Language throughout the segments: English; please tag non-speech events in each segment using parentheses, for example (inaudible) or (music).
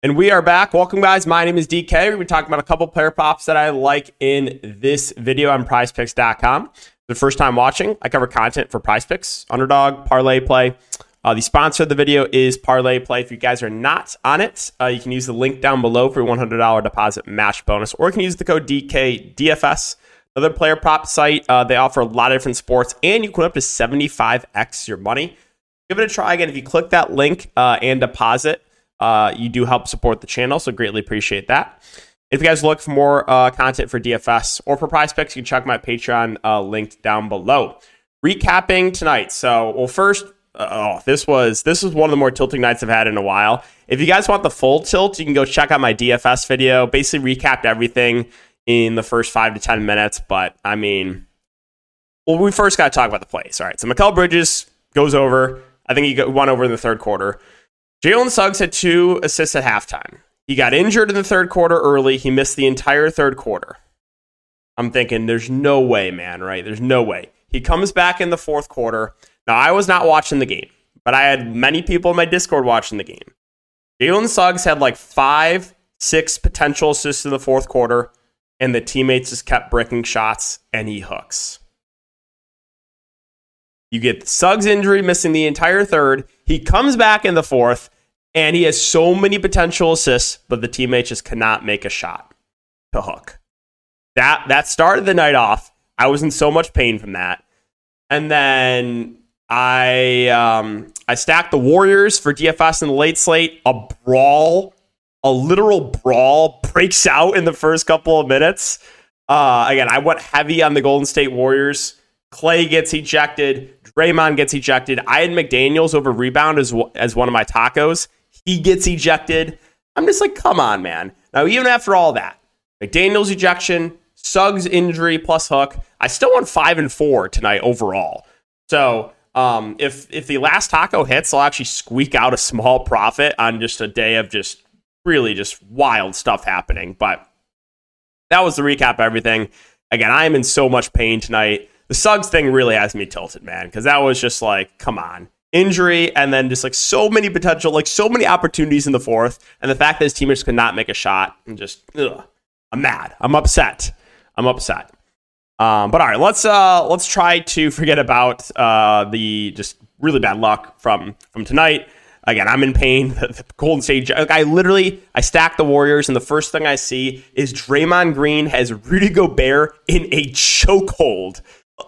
And we are back. Welcome, guys. My name is DK. We're going to talking about a couple player props that I like in this video on prizepicks.com. The first time watching, I cover content for prize picks, underdog, parlay play. Uh, the sponsor of the video is Parlay Play. If you guys are not on it, uh, you can use the link down below for your $100 deposit match bonus, or you can use the code DKDFS. Another player prop site. Uh, they offer a lot of different sports, and you can up to 75x your money. Give it a try again. If you click that link uh, and deposit, uh, you do help support the channel, so greatly appreciate that. If you guys look for more uh, content for DFS or for prize picks, you can check my Patreon uh, linked down below. Recapping tonight. So, well, first, uh, oh, this was this was one of the more tilting nights I've had in a while. If you guys want the full tilt, you can go check out my DFS video. Basically, recapped everything in the first five to ten minutes. But I mean, well, we first got to talk about the plays. All right, so Mikal Bridges goes over. I think he won over in the third quarter. Jalen Suggs had two assists at halftime. He got injured in the third quarter early. He missed the entire third quarter. I'm thinking, there's no way, man, right? There's no way. He comes back in the fourth quarter. Now, I was not watching the game, but I had many people in my Discord watching the game. Jalen Suggs had like five, six potential assists in the fourth quarter, and the teammates just kept breaking shots, and he hooks. You get Suggs injury, missing the entire third. He comes back in the fourth, and he has so many potential assists, but the teammates just cannot make a shot to hook. That that started the night off. I was in so much pain from that, and then I um, I stacked the Warriors for DFS in the late slate. A brawl, a literal brawl, breaks out in the first couple of minutes. Uh, again, I went heavy on the Golden State Warriors. Klay gets ejected. Draymond gets ejected. I had McDaniels over rebound as, as one of my tacos. He gets ejected. I'm just like, come on, man. Now, even after all that, McDaniels ejection, Suggs injury plus hook, I still won five and four tonight overall. So um, if if the last taco hits, I'll actually squeak out a small profit on just a day of just really just wild stuff happening. But that was the recap of everything. Again, I am in so much pain tonight the Suggs thing really has me tilted, man, because that was just like, come on. Injury and then just like so many potential, like so many opportunities in the fourth, and the fact that his teammates could not make a shot, and just, ugh, I'm mad. I'm upset. I'm upset. Um, but all right, let's uh, let's try to forget about uh, the just really bad luck from from tonight. Again, I'm in pain. (laughs) The Golden State. Like I literally, I stack the Warriors, and the first thing I see is Draymond Green has Rudy Gobert in a chokehold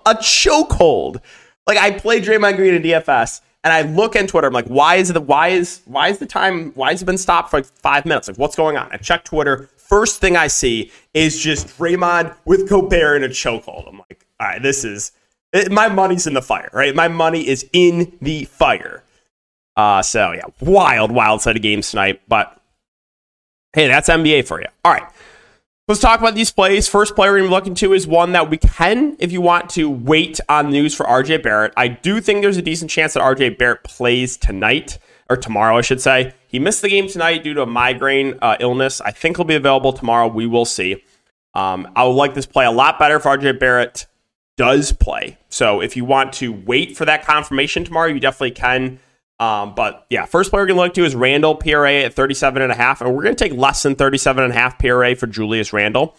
a chokehold. Like I play Draymond Green in DFS, and I look on Twitter. I'm like, why is the why is why is the time why has it been stopped for like five minutes? Like, what's going on? I check Twitter. First thing I see is just Draymond with Gobert in a chokehold. I'm like, all right, this is it, my money's in the fire, right? My money is in the fire. Uh, so yeah, wild, wild set of games tonight. But hey, that's NBA for you. All right. Let's talk about these plays. First player we're looking to is one that we can, if you want to, wait on news for RJ Barrett. I do think there's a decent chance that RJ Barrett plays tonight, or tomorrow, I should say. He missed the game tonight due to a migraine uh, illness. I think he'll be available tomorrow. We will see. Um, I would like this play a lot better if RJ Barrett does play. So if you want to wait for that confirmation tomorrow, you definitely can. Um, but yeah, first player we're to look to is Randle PRA at 37 and a half, and we're going to take less than 37 and a half PRA for Julius Randle.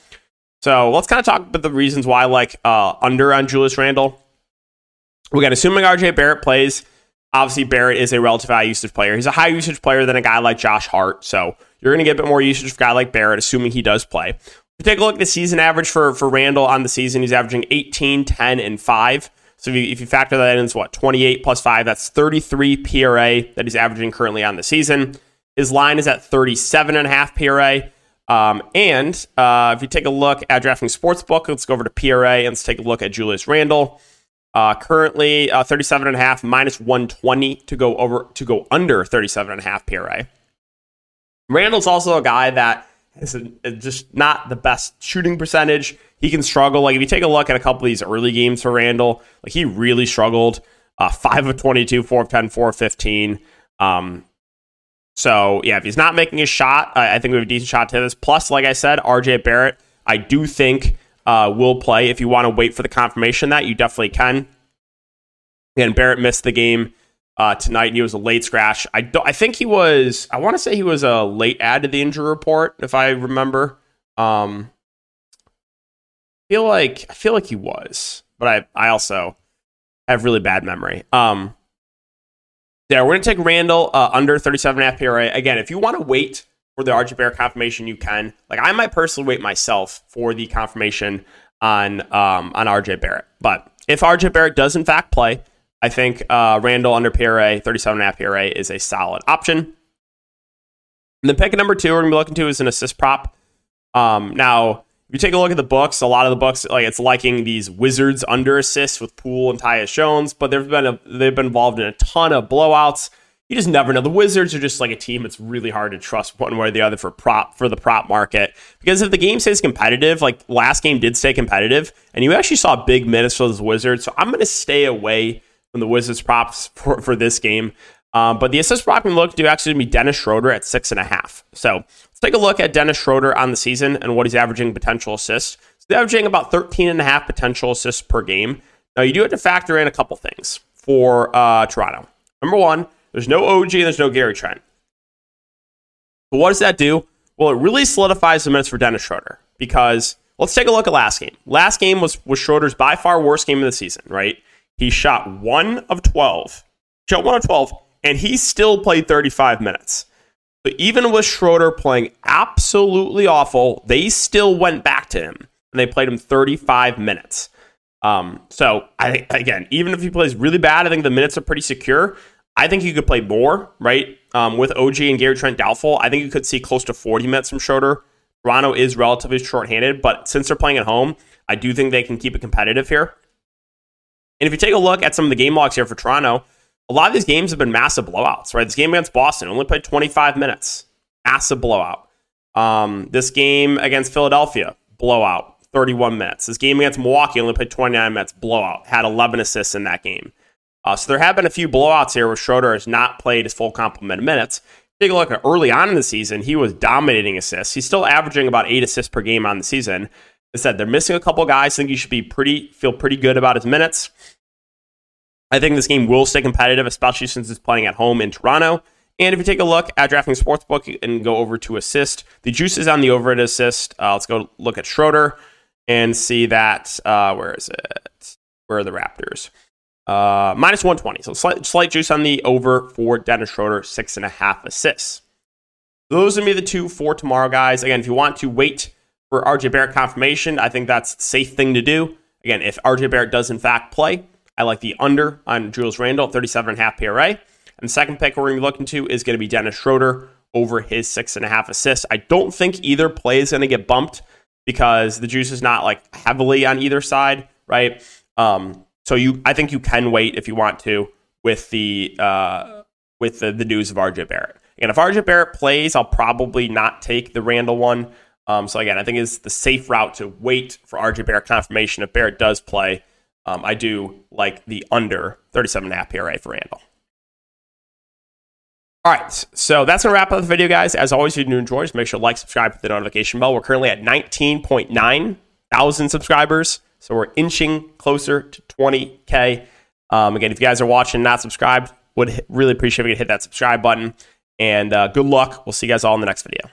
So let's kind of talk about the reasons why like uh, under on Julius Randle. We're assuming RJ Barrett plays. Obviously, Barrett is a relative high usage player. He's a high usage player than a guy like Josh Hart. So you're going to get a bit more usage for a guy like Barrett, assuming he does play. If you take a look at the season average for, for Randle on the season, he's averaging 18, 10, and 5. So if you, if you factor that in, it's what, 28 plus 5, that's 33 PRA that he's averaging currently on the season. His line is at 37.5 PRA. Um, and uh, if you take a look at DraftKings Sportsbook, let's go over to PRA and let's take a look at Julius Randle. Uh, currently uh, 37.5 minus 120 to go over to go under 37.5 PRA. Randle's also a guy that a, just not the best shooting percentage he can struggle. Like if you take a look at a couple of these early games for Randle, like he really struggled. Uh, five of 22, four of 10, four of 15. Um, so yeah, if he's not making a shot, I, I think we have a decent shot to this. Plus, like I said, RJ Barrett, I do think uh, will play. If you want to wait for the confirmation that, you definitely can. Again, Barrett missed the game uh, tonight, and he was a late scratch. I don't. I think he was. I want to say he was a late add to the injury report, if I remember. Um, feel like I feel like he was, but I I also have really bad memory. Um, there, we're gonna take Randle uh, under 37 half PRA again. If you want to wait for the RJ Barrett confirmation, you can. Like I might personally wait myself for the confirmation on um, on RJ Barrett, but if RJ Barrett does in fact play, I think uh, Randle under PRA 37 PRA is a solid option. And then pick number two we're gonna be looking to is an assist prop. Um, now if you take a look at the books, a lot of the books like it's liking these Wizards under assists with Poole and Tyus Jones, but they've been a, they've been involved in a ton of blowouts. You just never know. The Wizards are just like a team it's really hard to trust one way or the other for prop for the prop market because if the game stays competitive, like last game did stay competitive, and you actually saw big minutes for those Wizards, so I'm going to stay away from the Wizards props for, for this game. Um, but the assist we look do actually be Dennis Schroeder at six and a half. So let's take a look at Dennis Schroeder on the season and what he's averaging potential assists. So he's averaging about 13 and a half potential assists per game. Now you do have to factor in a couple things for uh, Toronto. Number one, there's no OG and there's no Gary Trent. But what does that do? Well, it really solidifies the minutes for Dennis Schroeder because let's take a look at last game. Last game was was Schroeder's by far worst game of the season, right? He shot one of 12. Shot one of 12 and he still played 35 minutes. So even with Schroeder playing absolutely awful, they still went back to him and they played him 35 minutes. Um, so I again, even if he plays really bad, I think the minutes are pretty secure. I think you could play more, right? Um, with OG and Gary Trent doubtful, I think you could see close to 40 minutes from Schroeder. Toronto is relatively shorthanded, but since they're playing at home, I do think they can keep it competitive here. And if you take a look at some of the game logs here for Toronto, a lot of these games have been massive blowouts, right? This game against Boston only played 25 minutes, massive blowout. Um, this game against Philadelphia, blowout, 31 minutes. This game against Milwaukee only played 29 minutes, blowout, had 11 assists in that game. Uh, so there have been a few blowouts here where Schroeder has not played his full complement of minutes. Take a look at early on in the season, he was dominating assists. He's still averaging about eight assists per game on the season. I said they're missing a couple guys. I think he should be pretty feel pretty good about his minutes. I think this game will stay competitive, especially since it's playing at home in Toronto. And if you take a look at DraftKings Sportsbook and go over to assist, the juice is on the over at assist. Uh, let's go look at Schroeder and see that. Uh, where is it? Where are the Raptors? Uh, minus 120. So slight, slight juice on the over for Dennis Schroeder, six and a half assists. Those would be the two for tomorrow, guys. Again, if you want to wait for RJ Barrett confirmation, I think that's the safe thing to do. Again, if RJ Barrett does in fact play, I like the under on Julius Randle, 37.5 PRA. And the second pick we're going to be looking to is going to be Dennis Schroeder over his six and a half assists. I don't think either play is going to get bumped because the juice is not like heavily on either side, right? Um, so you, I think you can wait if you want to with the uh, with the, the news of RJ Barrett. And if RJ Barrett plays, I'll probably not take the Randle one. Um, so again, I think it's the safe route to wait for RJ Barrett confirmation if Barrett does play um, I do like the under 37.5 PRA for Randle. All right, so that's to wrap up the video, guys. As always, if you do enjoy, just make sure to like, subscribe, hit the notification bell. We're currently at 19.9 thousand subscribers, so we're inching closer to 20K. Um, again, if you guys are watching and not subscribed, would really appreciate if you could hit that subscribe button. And uh, good luck. We'll see you guys all in the next video.